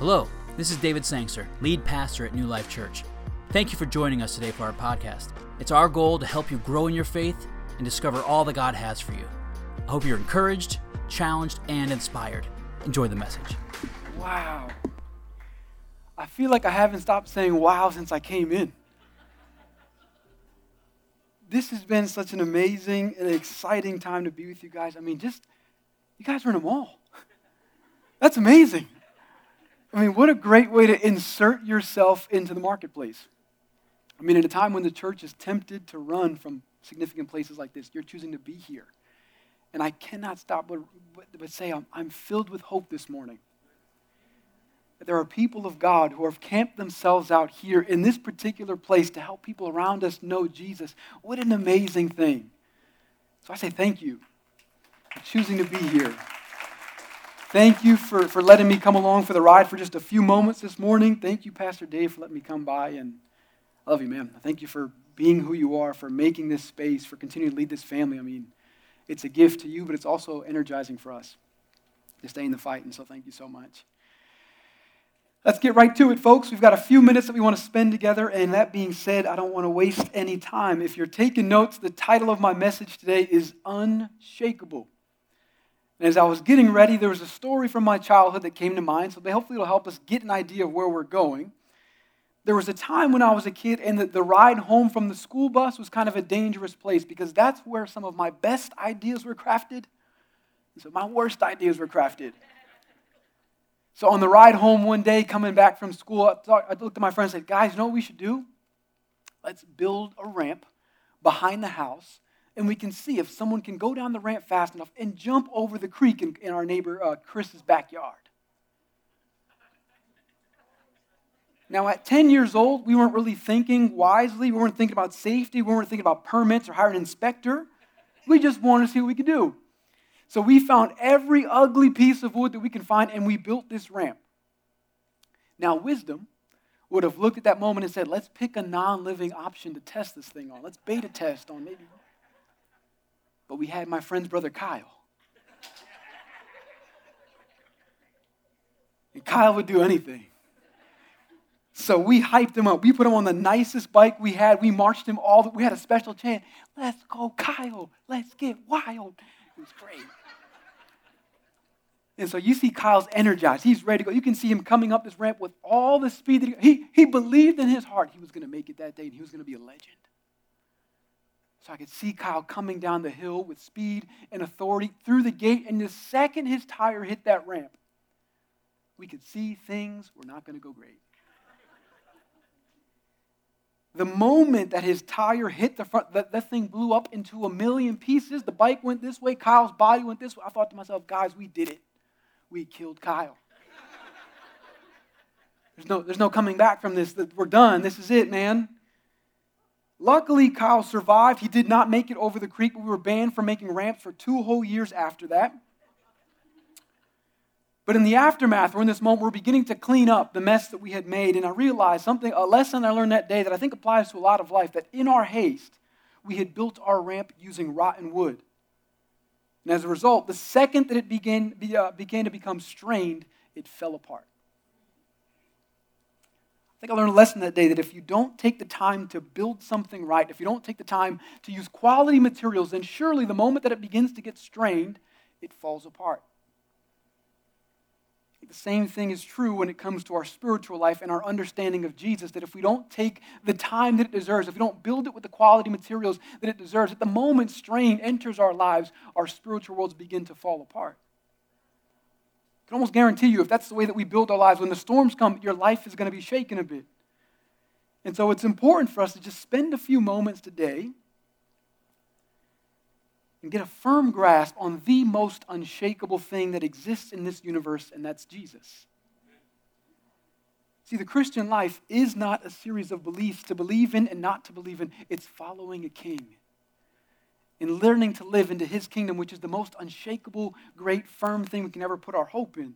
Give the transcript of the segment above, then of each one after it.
Hello, this is David Sangster, lead pastor at New Life Church. Thank you for joining us today for our podcast. It's our goal to help you grow in your faith and discover all that God has for you. I hope you're encouraged, challenged, and inspired. Enjoy the message. Wow. I feel like I haven't stopped saying wow since I came in. This has been such an amazing and exciting time to be with you guys. I mean, just, you guys are in a mall. That's amazing. I mean, what a great way to insert yourself into the marketplace. I mean, at a time when the church is tempted to run from significant places like this, you're choosing to be here. And I cannot stop but, but, but say I'm, I'm filled with hope this morning. That there are people of God who have camped themselves out here in this particular place to help people around us know Jesus. What an amazing thing. So I say thank you for choosing to be here. Thank you for, for letting me come along for the ride for just a few moments this morning. Thank you, Pastor Dave, for letting me come by. And I love you, man. Thank you for being who you are, for making this space, for continuing to lead this family. I mean, it's a gift to you, but it's also energizing for us to stay in the fight. And so thank you so much. Let's get right to it, folks. We've got a few minutes that we want to spend together. And that being said, I don't want to waste any time. If you're taking notes, the title of my message today is Unshakable. And as I was getting ready, there was a story from my childhood that came to mind, so hopefully it'll help us get an idea of where we're going. There was a time when I was a kid, and the, the ride home from the school bus was kind of a dangerous place because that's where some of my best ideas were crafted. And so my worst ideas were crafted. So on the ride home one day, coming back from school, I, thought, I looked at my friends and said, Guys, you know what we should do? Let's build a ramp behind the house and we can see if someone can go down the ramp fast enough and jump over the creek in, in our neighbor uh, Chris's backyard. Now, at 10 years old, we weren't really thinking wisely. We weren't thinking about safety. We weren't thinking about permits or hiring an inspector. We just wanted to see what we could do. So we found every ugly piece of wood that we can find and we built this ramp. Now, wisdom would have looked at that moment and said, let's pick a non living option to test this thing on. Let's beta test on maybe but we had my friend's brother Kyle. And Kyle would do anything. So we hyped him up. We put him on the nicest bike we had. We marched him all the, we had a special chant. Let's go, Kyle. Let's get wild. It was great. And so you see Kyle's energized. He's ready to go. You can see him coming up this ramp with all the speed that he, he, he believed in his heart he was going to make it that day and he was going to be a legend. So I could see Kyle coming down the hill with speed and authority through the gate. And the second his tire hit that ramp, we could see things were not going to go great. The moment that his tire hit the front, that, that thing blew up into a million pieces. The bike went this way, Kyle's body went this way. I thought to myself, guys, we did it. We killed Kyle. There's no, there's no coming back from this. We're done. This is it, man. Luckily, Kyle survived. He did not make it over the creek, we were banned from making ramps for two whole years after that. But in the aftermath, or in this moment, we're beginning to clean up the mess that we had made. And I realized something, a lesson I learned that day that I think applies to a lot of life that in our haste, we had built our ramp using rotten wood. And as a result, the second that it began, uh, began to become strained, it fell apart. I think I learned a lesson that day that if you don't take the time to build something right, if you don't take the time to use quality materials, then surely the moment that it begins to get strained, it falls apart. The same thing is true when it comes to our spiritual life and our understanding of Jesus. That if we don't take the time that it deserves, if we don't build it with the quality materials that it deserves, at the moment strain enters our lives, our spiritual worlds begin to fall apart can almost guarantee you if that's the way that we build our lives, when the storms come, your life is going to be shaken a bit. And so it's important for us to just spend a few moments today and get a firm grasp on the most unshakable thing that exists in this universe, and that's Jesus. See, the Christian life is not a series of beliefs to believe in and not to believe in, it's following a king in learning to live into his kingdom, which is the most unshakable, great, firm thing we can ever put our hope in.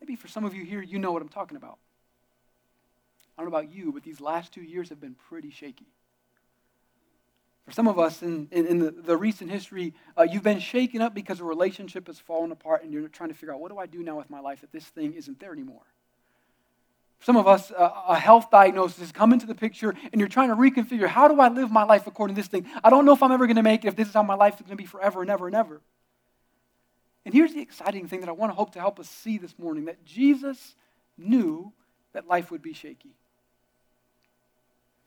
Maybe for some of you here, you know what I'm talking about. I don't know about you, but these last two years have been pretty shaky. For some of us in, in, in the, the, recent history, uh, you've been shaken up because a relationship has fallen apart and you're trying to figure out what do I do now with my life that this thing isn't there anymore. Some of us, uh, a health diagnosis has come into the picture and you're trying to reconfigure how do I live my life according to this thing? I don't know if I'm ever going to make it, if this is how my life is going to be forever and ever and ever. And here's the exciting thing that I want to hope to help us see this morning that Jesus knew that life would be shaky.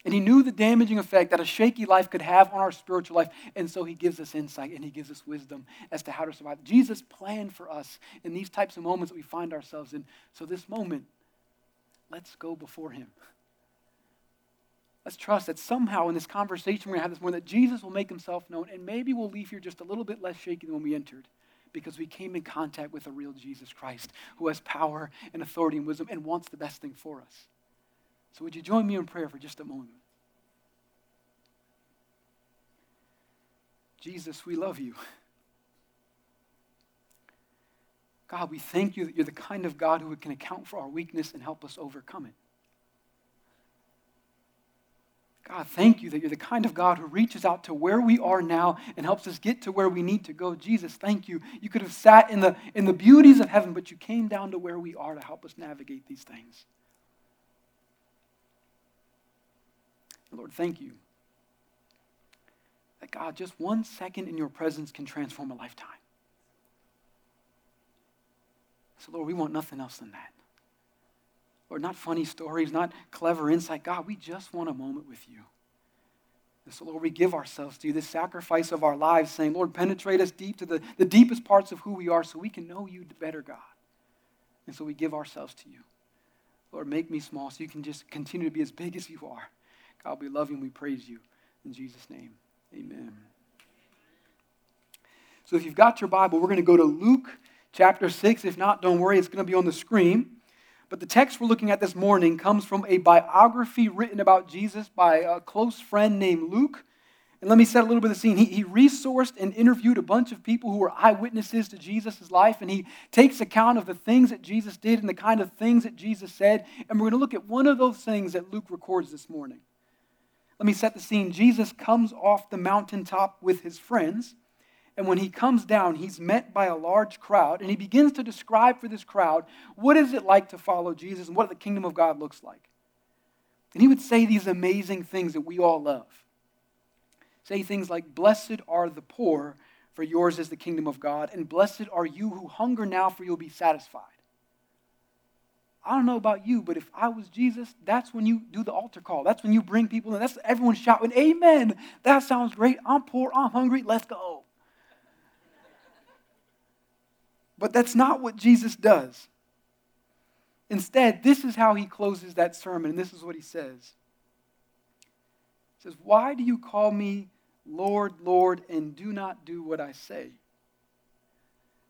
And he knew the damaging effect that a shaky life could have on our spiritual life. And so he gives us insight and he gives us wisdom as to how to survive. Jesus planned for us in these types of moments that we find ourselves in. So, this moment, let's go before him. Let's trust that somehow in this conversation we're going to have this morning, that Jesus will make himself known. And maybe we'll leave here just a little bit less shaky than when we entered because we came in contact with a real Jesus Christ who has power and authority and wisdom and wants the best thing for us. So, would you join me in prayer for just a moment? Jesus, we love you. God, we thank you that you're the kind of God who can account for our weakness and help us overcome it. God, thank you that you're the kind of God who reaches out to where we are now and helps us get to where we need to go. Jesus, thank you. You could have sat in the, in the beauties of heaven, but you came down to where we are to help us navigate these things. Lord, thank you that God, just one second in your presence can transform a lifetime. So, Lord, we want nothing else than that. Lord, not funny stories, not clever insight. God, we just want a moment with you. And so, Lord, we give ourselves to you, this sacrifice of our lives, saying, Lord, penetrate us deep to the, the deepest parts of who we are so we can know you better, God. And so we give ourselves to you. Lord, make me small so you can just continue to be as big as you are. God, we love you and we praise you. In Jesus' name, amen. So if you've got your Bible, we're going to go to Luke chapter 6. If not, don't worry, it's going to be on the screen. But the text we're looking at this morning comes from a biography written about Jesus by a close friend named Luke. And let me set a little bit of the scene. He, he resourced and interviewed a bunch of people who were eyewitnesses to Jesus' life, and he takes account of the things that Jesus did and the kind of things that Jesus said. And we're going to look at one of those things that Luke records this morning. Let me set the scene. Jesus comes off the mountaintop with his friends. And when he comes down, he's met by a large crowd, and he begins to describe for this crowd what is it like to follow Jesus and what the kingdom of God looks like. And he would say these amazing things that we all love. Say things like, Blessed are the poor, for yours is the kingdom of God, and blessed are you who hunger now, for you'll be satisfied. I don't know about you, but if I was Jesus, that's when you do the altar call. That's when you bring people in. That's everyone shouting, Amen. That sounds great. I'm poor. I'm hungry. Let's go. But that's not what Jesus does. Instead, this is how he closes that sermon, and this is what he says. He says, Why do you call me Lord, Lord, and do not do what I say?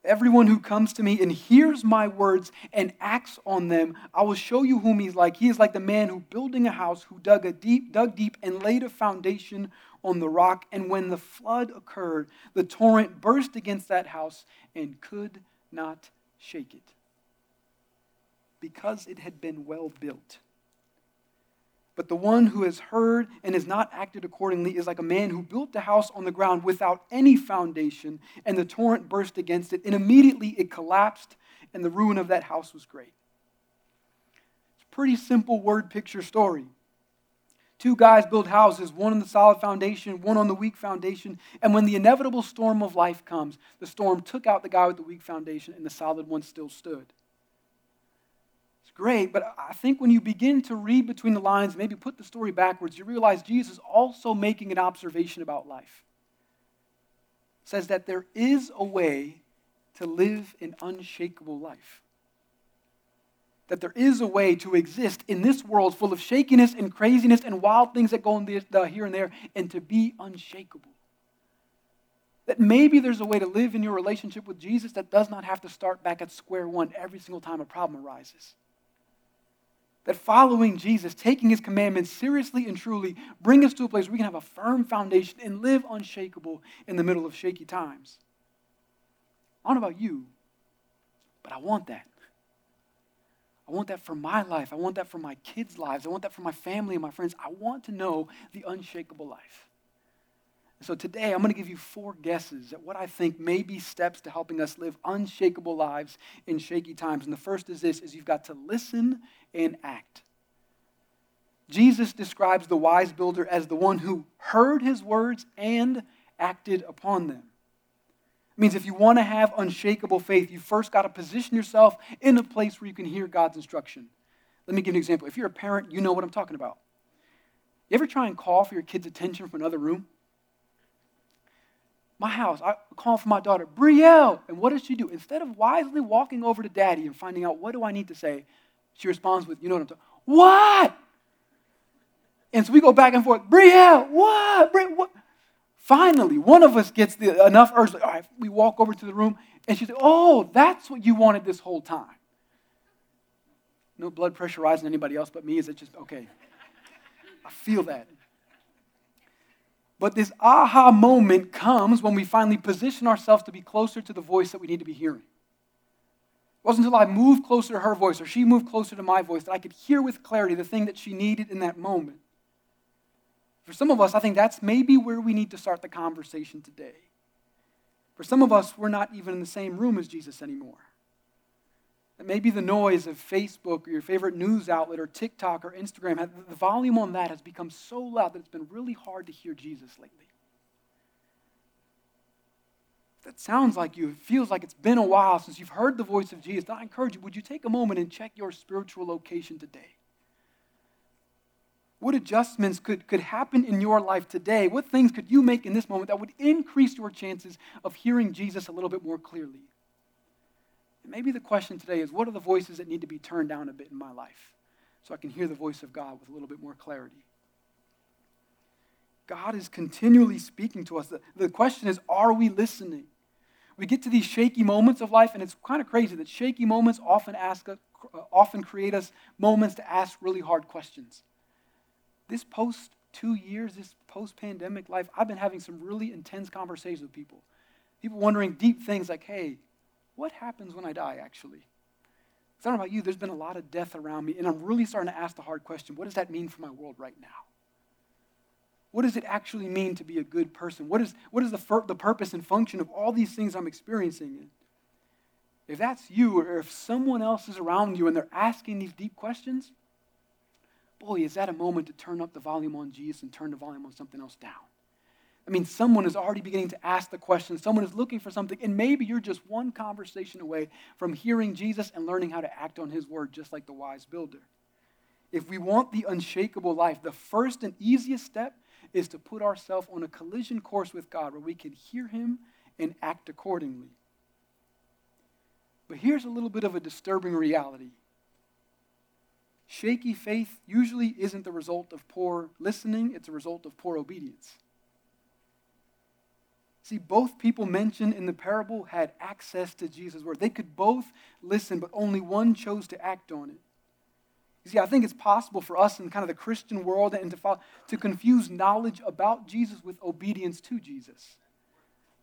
Everyone who comes to me and hears my words and acts on them, I will show you whom he's like. He is like the man who building a house who dug a deep, dug deep and laid a foundation on the rock. And when the flood occurred, the torrent burst against that house and could not shake it because it had been well built. But the one who has heard and has not acted accordingly is like a man who built a house on the ground without any foundation, and the torrent burst against it, and immediately it collapsed, and the ruin of that house was great. It's a pretty simple word picture story. Two guys build houses, one on the solid foundation, one on the weak foundation. And when the inevitable storm of life comes, the storm took out the guy with the weak foundation, and the solid one still stood. It's great, but I think when you begin to read between the lines, maybe put the story backwards, you realize Jesus is also making an observation about life. It says that there is a way to live an unshakable life that there is a way to exist in this world full of shakiness and craziness and wild things that go on the, here and there and to be unshakable. That maybe there's a way to live in your relationship with Jesus that does not have to start back at square one every single time a problem arises. That following Jesus, taking his commandments seriously and truly, bring us to a place where we can have a firm foundation and live unshakable in the middle of shaky times. I don't know about you, but I want that. I want that for my life. I want that for my kids' lives. I want that for my family and my friends. I want to know the unshakable life. So today I'm going to give you four guesses at what I think may be steps to helping us live unshakable lives in shaky times. And the first is this is you've got to listen and act. Jesus describes the wise builder as the one who heard his words and acted upon them. It means if you want to have unshakable faith, you first got to position yourself in a place where you can hear God's instruction. Let me give you an example. If you're a parent, you know what I'm talking about. You ever try and call for your kid's attention from another room? My house, I call for my daughter, Brielle. And what does she do? Instead of wisely walking over to daddy and finding out, what do I need to say? She responds with, you know what I'm talking What? And so we go back and forth, Brielle, what? Bri- what? Finally, one of us gets the, enough urge. All right, we walk over to the room, and she said, "Oh, that's what you wanted this whole time." No blood pressure rising anybody else but me. Is it just okay? I feel that. But this aha moment comes when we finally position ourselves to be closer to the voice that we need to be hearing. It wasn't until I moved closer to her voice or she moved closer to my voice that I could hear with clarity the thing that she needed in that moment. For some of us, I think that's maybe where we need to start the conversation today. For some of us, we're not even in the same room as Jesus anymore. And maybe the noise of Facebook or your favorite news outlet or TikTok or Instagram, the volume on that has become so loud that it's been really hard to hear Jesus lately. That sounds like you. It feels like it's been a while since you've heard the voice of Jesus. I encourage you, would you take a moment and check your spiritual location today? What adjustments could, could happen in your life today? What things could you make in this moment that would increase your chances of hearing Jesus a little bit more clearly? And maybe the question today is what are the voices that need to be turned down a bit in my life so I can hear the voice of God with a little bit more clarity? God is continually speaking to us. The, the question is, are we listening? We get to these shaky moments of life, and it's kind of crazy that shaky moments often ask us, often create us moments to ask really hard questions this post two years, this post pandemic life, I've been having some really intense conversations with people. People wondering deep things like, hey, what happens when I die, actually? I don't know about you, there's been a lot of death around me, and I'm really starting to ask the hard question what does that mean for my world right now? What does it actually mean to be a good person? What is, what is the, the purpose and function of all these things I'm experiencing? If that's you, or if someone else is around you and they're asking these deep questions, boy, is that a moment to turn up the volume on Jesus and turn the volume on something else down. I mean, someone is already beginning to ask the question. Someone is looking for something, and maybe you're just one conversation away from hearing Jesus and learning how to act on his word, just like the wise builder. If we want the unshakable life, the first and easiest step is to put ourselves on a collision course with God where we can hear him and act accordingly. But here's a little bit of a disturbing reality Shaky faith usually isn't the result of poor listening, it's a result of poor obedience. See, both people mentioned in the parable had access to Jesus' word. They could both listen, but only one chose to act on it. You see, I think it's possible for us in kind of the Christian world and to, to confuse knowledge about Jesus with obedience to Jesus.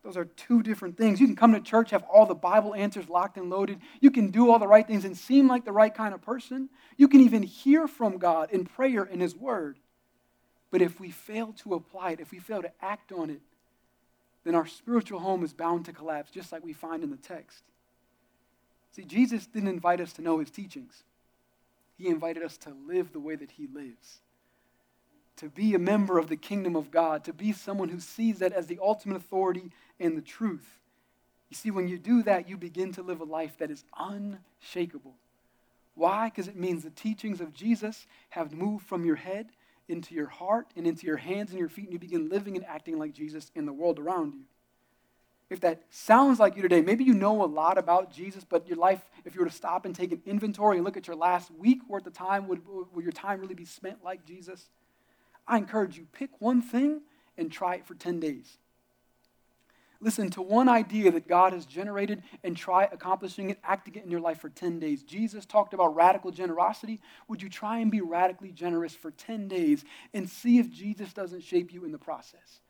Those are two different things. You can come to church, have all the Bible answers locked and loaded. You can do all the right things and seem like the right kind of person. You can even hear from God in prayer in His Word. But if we fail to apply it, if we fail to act on it, then our spiritual home is bound to collapse, just like we find in the text. See, Jesus didn't invite us to know His teachings, He invited us to live the way that He lives to be a member of the kingdom of God, to be someone who sees that as the ultimate authority and the truth. You see, when you do that, you begin to live a life that is unshakable. Why? Because it means the teachings of Jesus have moved from your head into your heart and into your hands and your feet, and you begin living and acting like Jesus in the world around you. If that sounds like you today, maybe you know a lot about Jesus, but your life, if you were to stop and take an inventory and look at your last week worth of time, would, would your time really be spent like Jesus? I encourage you, pick one thing and try it for 10 days. Listen to one idea that God has generated and try accomplishing it, acting it in your life for 10 days. Jesus talked about radical generosity. Would you try and be radically generous for 10 days and see if Jesus doesn't shape you in the process?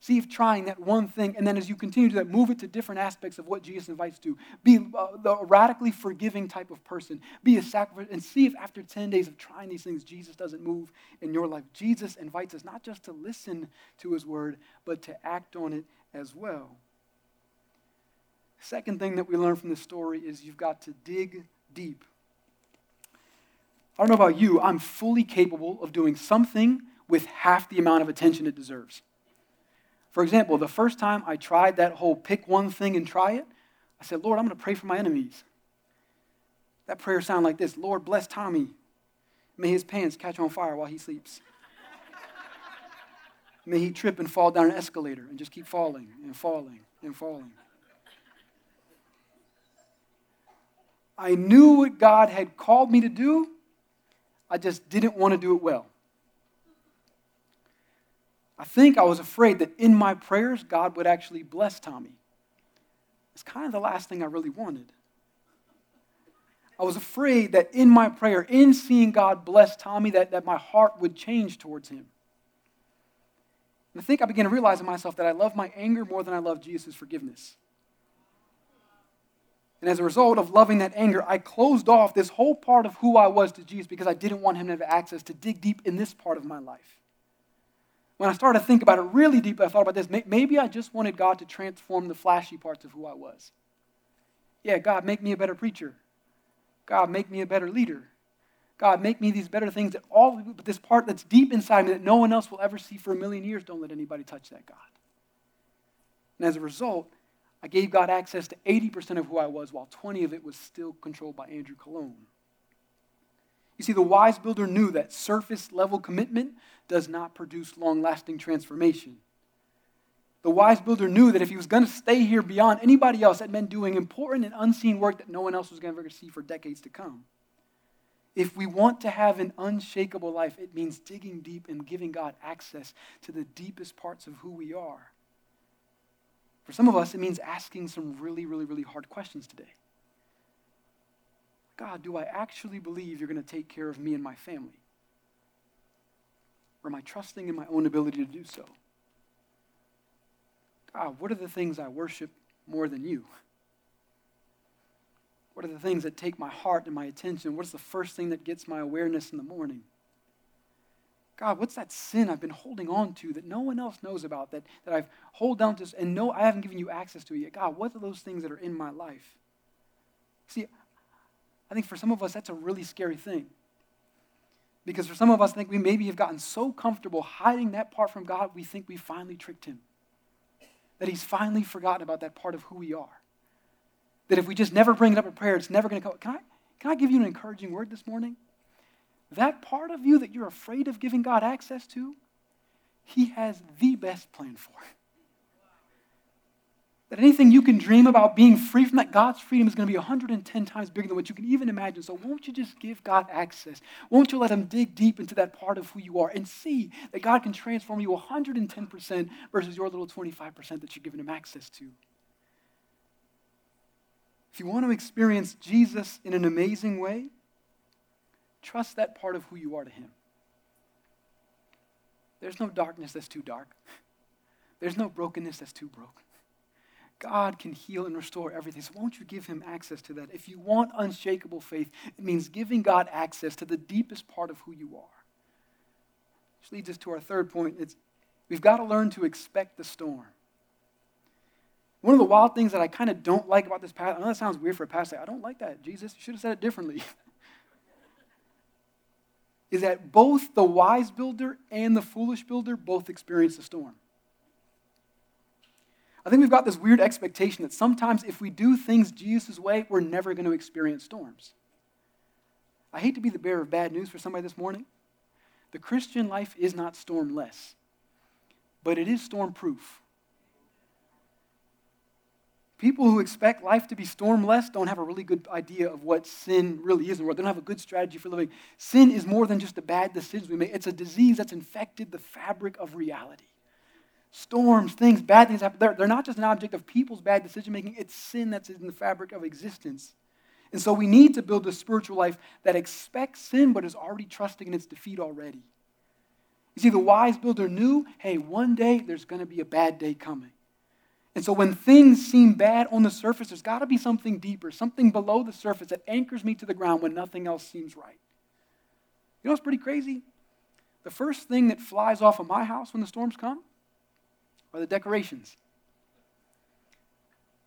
See if trying that one thing, and then as you continue to that, move it to different aspects of what Jesus invites to. Be uh, the radically forgiving type of person. Be a sacrifice, and see if after 10 days of trying these things, Jesus doesn't move in your life. Jesus invites us not just to listen to his word, but to act on it as well. Second thing that we learn from this story is you've got to dig deep. I don't know about you, I'm fully capable of doing something with half the amount of attention it deserves. For example, the first time I tried that whole pick one thing and try it, I said, Lord, I'm going to pray for my enemies. That prayer sounded like this Lord, bless Tommy. May his pants catch on fire while he sleeps. May he trip and fall down an escalator and just keep falling and falling and falling. I knew what God had called me to do, I just didn't want to do it well. I think I was afraid that in my prayers, God would actually bless Tommy. It's kind of the last thing I really wanted. I was afraid that in my prayer, in seeing God bless Tommy, that, that my heart would change towards him. And I think I began to realize in myself that I love my anger more than I love Jesus' forgiveness. And as a result of loving that anger, I closed off this whole part of who I was to Jesus because I didn't want him to have access to dig deep in this part of my life. When I started to think about it really deep, I thought about this. Maybe I just wanted God to transform the flashy parts of who I was. Yeah, God, make me a better preacher. God, make me a better leader. God, make me these better things that all, but this part that's deep inside me that no one else will ever see for a million years, don't let anybody touch that, God. And as a result, I gave God access to 80% of who I was, while 20 of it was still controlled by Andrew Cologne. You see, the wise builder knew that surface level commitment does not produce long lasting transformation. The wise builder knew that if he was going to stay here beyond anybody else, that meant doing important and unseen work that no one else was going to see for decades to come. If we want to have an unshakable life, it means digging deep and giving God access to the deepest parts of who we are. For some of us, it means asking some really, really, really hard questions today. God, do I actually believe you're going to take care of me and my family? Or am I trusting in my own ability to do so? God, what are the things I worship more than you? What are the things that take my heart and my attention? What is the first thing that gets my awareness in the morning? God, what's that sin I've been holding on to that no one else knows about, that, that I've hold down to and no, I haven't given you access to it yet? God, what are those things that are in my life? See, I think for some of us, that's a really scary thing. Because for some of us, I think we maybe have gotten so comfortable hiding that part from God, we think we finally tricked him. That he's finally forgotten about that part of who we are. That if we just never bring it up in prayer, it's never going to come. Can I, can I give you an encouraging word this morning? That part of you that you're afraid of giving God access to, he has the best plan for. it. That anything you can dream about being free from that, God's freedom is going to be 110 times bigger than what you can even imagine. So won't you just give God access? Won't you let Him dig deep into that part of who you are and see that God can transform you 110% versus your little 25% that you're giving Him access to? If you want to experience Jesus in an amazing way, trust that part of who you are to Him. There's no darkness that's too dark. There's no brokenness that's too broken. God can heal and restore everything. So won't you give him access to that? If you want unshakable faith, it means giving God access to the deepest part of who you are. Which leads us to our third point. It's we've got to learn to expect the storm. One of the wild things that I kind of don't like about this passage, I know that sounds weird for a pastor. I don't like that. Jesus, you should have said it differently. is that both the wise builder and the foolish builder both experience the storm. I think we've got this weird expectation that sometimes if we do things Jesus' way, we're never going to experience storms. I hate to be the bearer of bad news for somebody this morning. The Christian life is not stormless, but it is storm proof. People who expect life to be stormless don't have a really good idea of what sin really is in the world. They don't have a good strategy for living. Sin is more than just the bad decisions we make, it's a disease that's infected the fabric of reality storms, things, bad things happen. They're, they're not just an object of people's bad decision making, it's sin that's in the fabric of existence. And so we need to build a spiritual life that expects sin but is already trusting in its defeat already. You see, the wise builder knew hey, one day there's going to be a bad day coming. And so when things seem bad on the surface, there's got to be something deeper, something below the surface that anchors me to the ground when nothing else seems right. You know what's pretty crazy? The first thing that flies off of my house when the storms come are the decorations.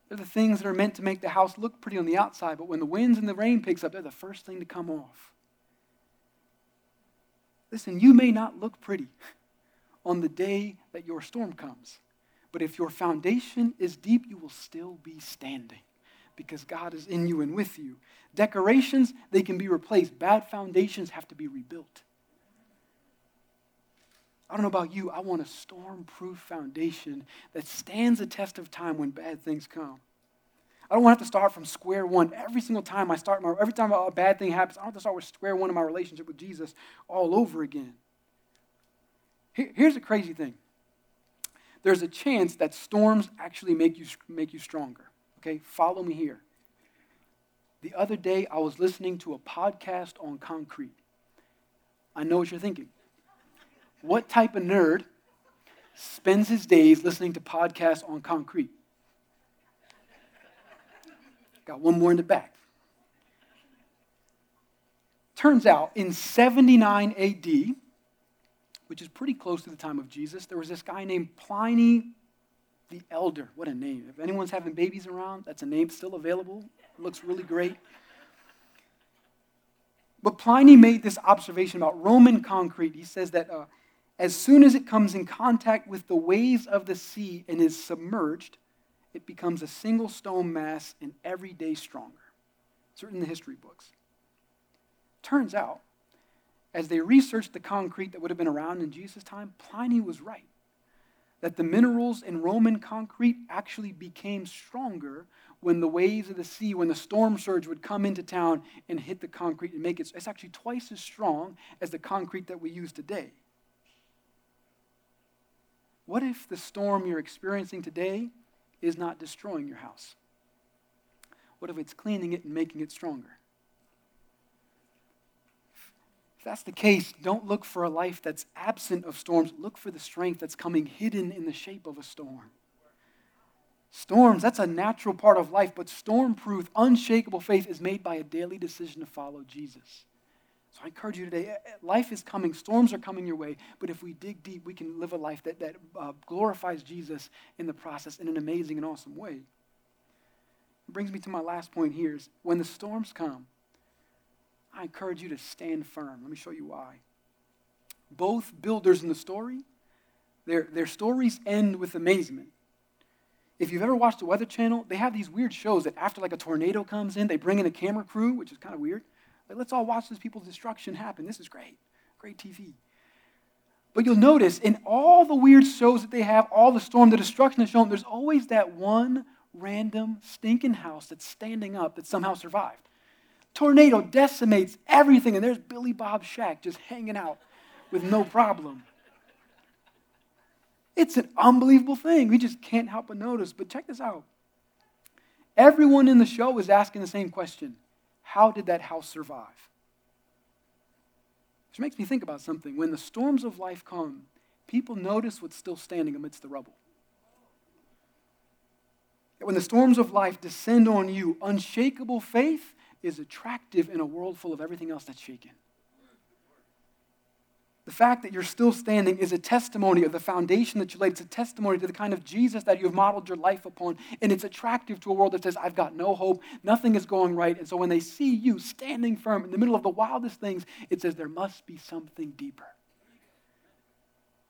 They're the things that are meant to make the house look pretty on the outside, but when the winds and the rain picks up, they're the first thing to come off. Listen, you may not look pretty on the day that your storm comes, but if your foundation is deep, you will still be standing because God is in you and with you. Decorations, they can be replaced. Bad foundations have to be rebuilt. I don't know about you, I want a storm proof foundation that stands the test of time when bad things come. I don't want to have to start from square one every single time I start my, every time a bad thing happens. I don't have to start with square one in my relationship with Jesus all over again. here's the crazy thing there's a chance that storms actually make you, make you stronger. Okay, follow me here. The other day, I was listening to a podcast on concrete. I know what you're thinking. What type of nerd spends his days listening to podcasts on concrete? Got one more in the back. Turns out in 79 AD, which is pretty close to the time of Jesus, there was this guy named Pliny the Elder. What a name. If anyone's having babies around, that's a name still available. It looks really great. But Pliny made this observation about Roman concrete. He says that uh, as soon as it comes in contact with the waves of the sea and is submerged, it becomes a single stone mass and every day stronger. It's written in the history books. Turns out, as they researched the concrete that would have been around in Jesus' time, Pliny was right. That the minerals in Roman concrete actually became stronger when the waves of the sea, when the storm surge would come into town and hit the concrete and make it. It's actually twice as strong as the concrete that we use today. What if the storm you're experiencing today is not destroying your house? What if it's cleaning it and making it stronger? If that's the case, don't look for a life that's absent of storms. Look for the strength that's coming hidden in the shape of a storm. Storms, that's a natural part of life, but storm proof, unshakable faith is made by a daily decision to follow Jesus. So I encourage you today eh, eh, life is coming, storms are coming your way, but if we dig deep, we can live a life that, that uh, glorifies Jesus in the process in an amazing and awesome way. It brings me to my last point here is when the storms come, I encourage you to stand firm. Let me show you why. Both builders in the story, their, their stories end with amazement. If you've ever watched the Weather Channel, they have these weird shows that after like a tornado comes in, they bring in a camera crew, which is kind of weird. Like, let's all watch this people's destruction happen. This is great. Great TV. But you'll notice in all the weird shows that they have, all the storm, the destruction is shown, there's always that one random stinking house that's standing up that somehow survived. Tornado decimates everything, and there's Billy Bob's shack just hanging out with no problem. It's an unbelievable thing. We just can't help but notice. But check this out. Everyone in the show is asking the same question how did that house survive? Which makes me think about something. When the storms of life come, people notice what's still standing amidst the rubble. When the storms of life descend on you, unshakable faith is attractive in a world full of everything else that's shaken. The fact that you're still standing is a testimony of the foundation that you laid. It's a testimony to the kind of Jesus that you've modeled your life upon. And it's attractive to a world that says, I've got no hope, nothing is going right. And so when they see you standing firm in the middle of the wildest things, it says, there must be something deeper.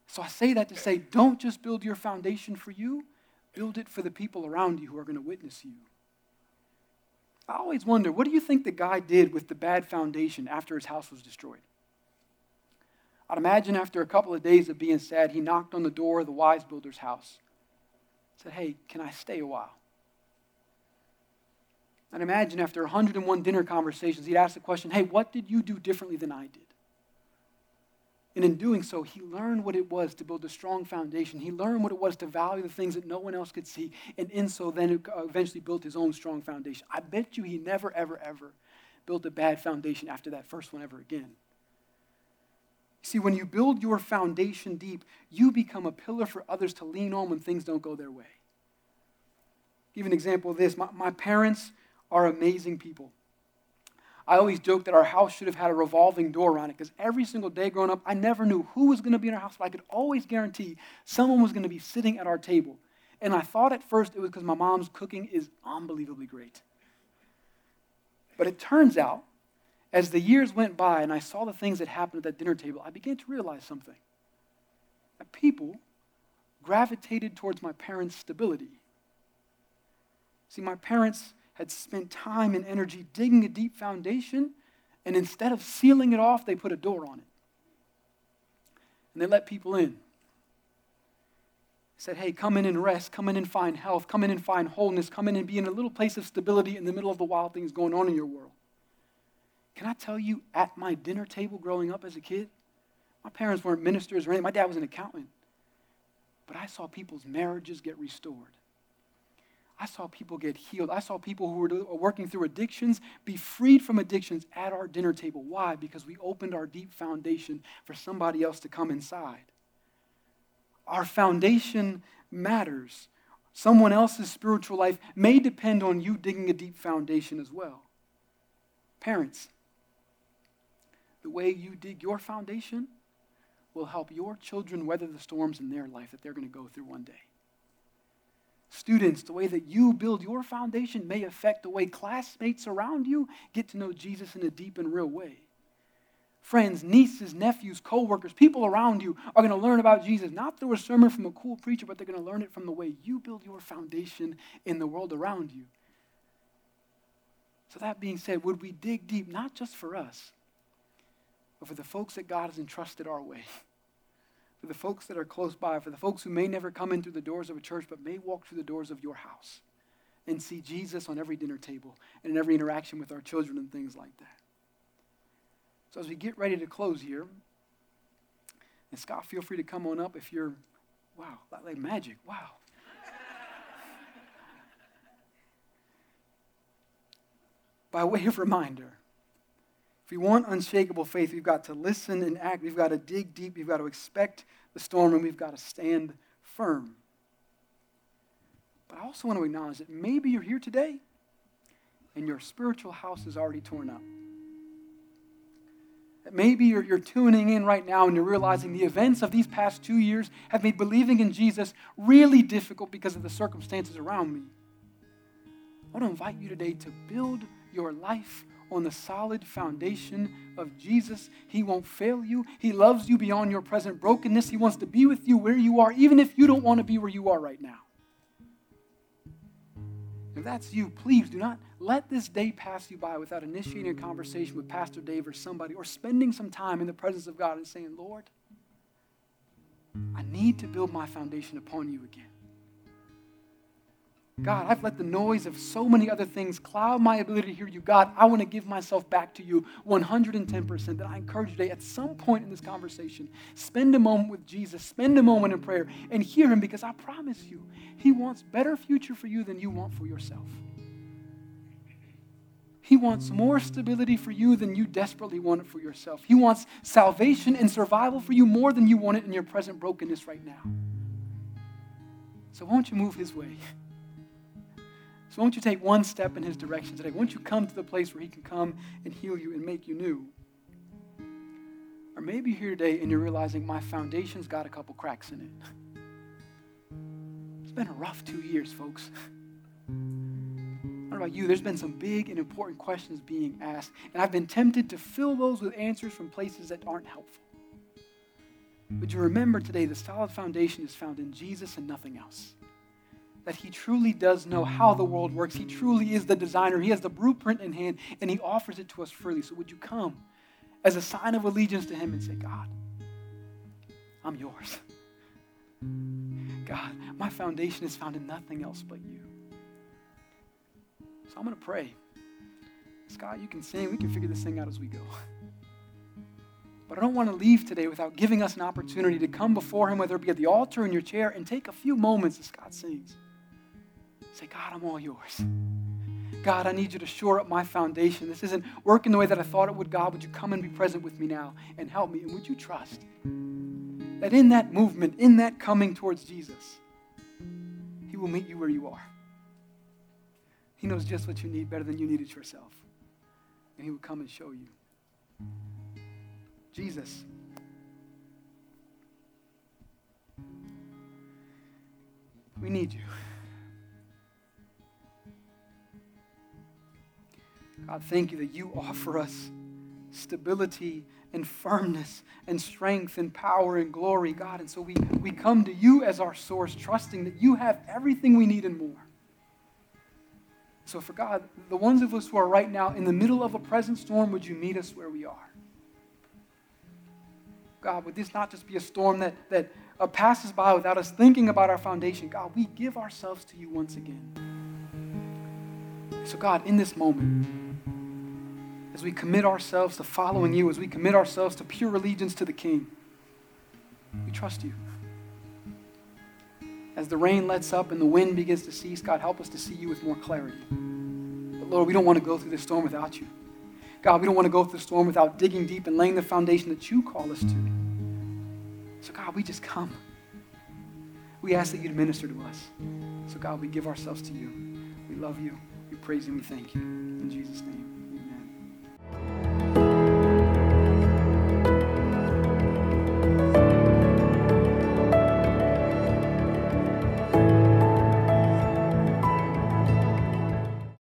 So I say that to say, don't just build your foundation for you, build it for the people around you who are going to witness you. I always wonder, what do you think the guy did with the bad foundation after his house was destroyed? I'd imagine after a couple of days of being sad, he knocked on the door of the wise builder's house. Said, Hey, can I stay a while? I'd imagine after 101 dinner conversations, he'd ask the question, Hey, what did you do differently than I did? And in doing so, he learned what it was to build a strong foundation. He learned what it was to value the things that no one else could see. And in so, then uh, eventually built his own strong foundation. I bet you he never, ever, ever built a bad foundation after that first one ever again. See, when you build your foundation deep, you become a pillar for others to lean on when things don't go their way. Give an example of this. My, my parents are amazing people. I always joke that our house should have had a revolving door on it because every single day growing up, I never knew who was going to be in our house, but I could always guarantee someone was going to be sitting at our table. And I thought at first it was because my mom's cooking is unbelievably great. But it turns out, as the years went by and I saw the things that happened at that dinner table, I began to realize something. That people gravitated towards my parents' stability. See, my parents had spent time and energy digging a deep foundation, and instead of sealing it off, they put a door on it. And they let people in. Said, hey, come in and rest, come in and find health, come in and find wholeness, come in and be in a little place of stability in the middle of the wild things going on in your world. Can I tell you, at my dinner table growing up as a kid, my parents weren't ministers or anything. My dad was an accountant. But I saw people's marriages get restored. I saw people get healed. I saw people who were working through addictions be freed from addictions at our dinner table. Why? Because we opened our deep foundation for somebody else to come inside. Our foundation matters. Someone else's spiritual life may depend on you digging a deep foundation as well. Parents, the way you dig your foundation will help your children weather the storms in their life that they're going to go through one day. Students, the way that you build your foundation may affect the way classmates around you get to know Jesus in a deep and real way. Friends, nieces, nephews, co-workers, people around you are going to learn about Jesus, not through a sermon from a cool preacher, but they're going to learn it from the way you build your foundation in the world around you. So, that being said, would we dig deep, not just for us, but for the folks that God has entrusted our way? for the folks that are close by, for the folks who may never come in through the doors of a church, but may walk through the doors of your house and see Jesus on every dinner table and in every interaction with our children and things like that. So, as we get ready to close here, and Scott, feel free to come on up if you're, wow, like magic, wow. By way of reminder, if we want unshakable faith, we've got to listen and act. We've got to dig deep. We've got to expect the storm, and we've got to stand firm. But I also want to acknowledge that maybe you're here today and your spiritual house is already torn up. That maybe you're, you're tuning in right now and you're realizing the events of these past two years have made believing in Jesus really difficult because of the circumstances around me. I want to invite you today to build your life on the solid foundation of Jesus. He won't fail you. He loves you beyond your present brokenness. He wants to be with you where you are, even if you don't want to be where you are right now. If that's you, please do not let this day pass you by without initiating a conversation with Pastor Dave or somebody or spending some time in the presence of God and saying, Lord, I need to build my foundation upon you again. God, I've let the noise of so many other things cloud my ability to hear you. God, I want to give myself back to you 110%. That I encourage you today, at some point in this conversation, spend a moment with Jesus, spend a moment in prayer, and hear him because I promise you, he wants better future for you than you want for yourself. He wants more stability for you than you desperately want it for yourself. He wants salvation and survival for you more than you want it in your present brokenness right now. So won't you move his way? So won't you take one step in his direction today? Won't you come to the place where he can come and heal you and make you new? Or maybe you're here today and you're realizing my foundation's got a couple cracks in it. It's been a rough two years, folks. I don't know about you, there's been some big and important questions being asked, and I've been tempted to fill those with answers from places that aren't helpful. But you remember today the solid foundation is found in Jesus and nothing else that he truly does know how the world works. He truly is the designer. He has the blueprint in hand, and he offers it to us freely. So would you come as a sign of allegiance to him and say, God, I'm yours. God, my foundation is found in nothing else but you. So I'm going to pray. Scott, you can sing. We can figure this thing out as we go. But I don't want to leave today without giving us an opportunity to come before Him, whether it be at the altar in your chair, and take a few moments as Scott sings. Say, God, I'm all yours. God, I need you to shore up my foundation. This isn't working the way that I thought it would, God. Would you come and be present with me now and help me? And would you trust that in that movement, in that coming towards Jesus, He will meet you where you are? He knows just what you need better than you need it yourself. And He will come and show you. Jesus. We need you. God, thank you that you offer us stability and firmness and strength and power and glory, God. And so we, we come to you as our source, trusting that you have everything we need and more. So, for God, the ones of us who are right now in the middle of a present storm, would you meet us where we are? God, would this not just be a storm that, that uh, passes by without us thinking about our foundation? God, we give ourselves to you once again. So, God, in this moment, as we commit ourselves to following you, as we commit ourselves to pure allegiance to the King, we trust you. As the rain lets up and the wind begins to cease, God, help us to see you with more clarity. But Lord, we don't want to go through this storm without you. God, we don't want to go through the storm without digging deep and laying the foundation that you call us to. So, God, we just come. We ask that you'd minister to us. So, God, we give ourselves to you. We love you. We praise you we thank you. In Jesus' name.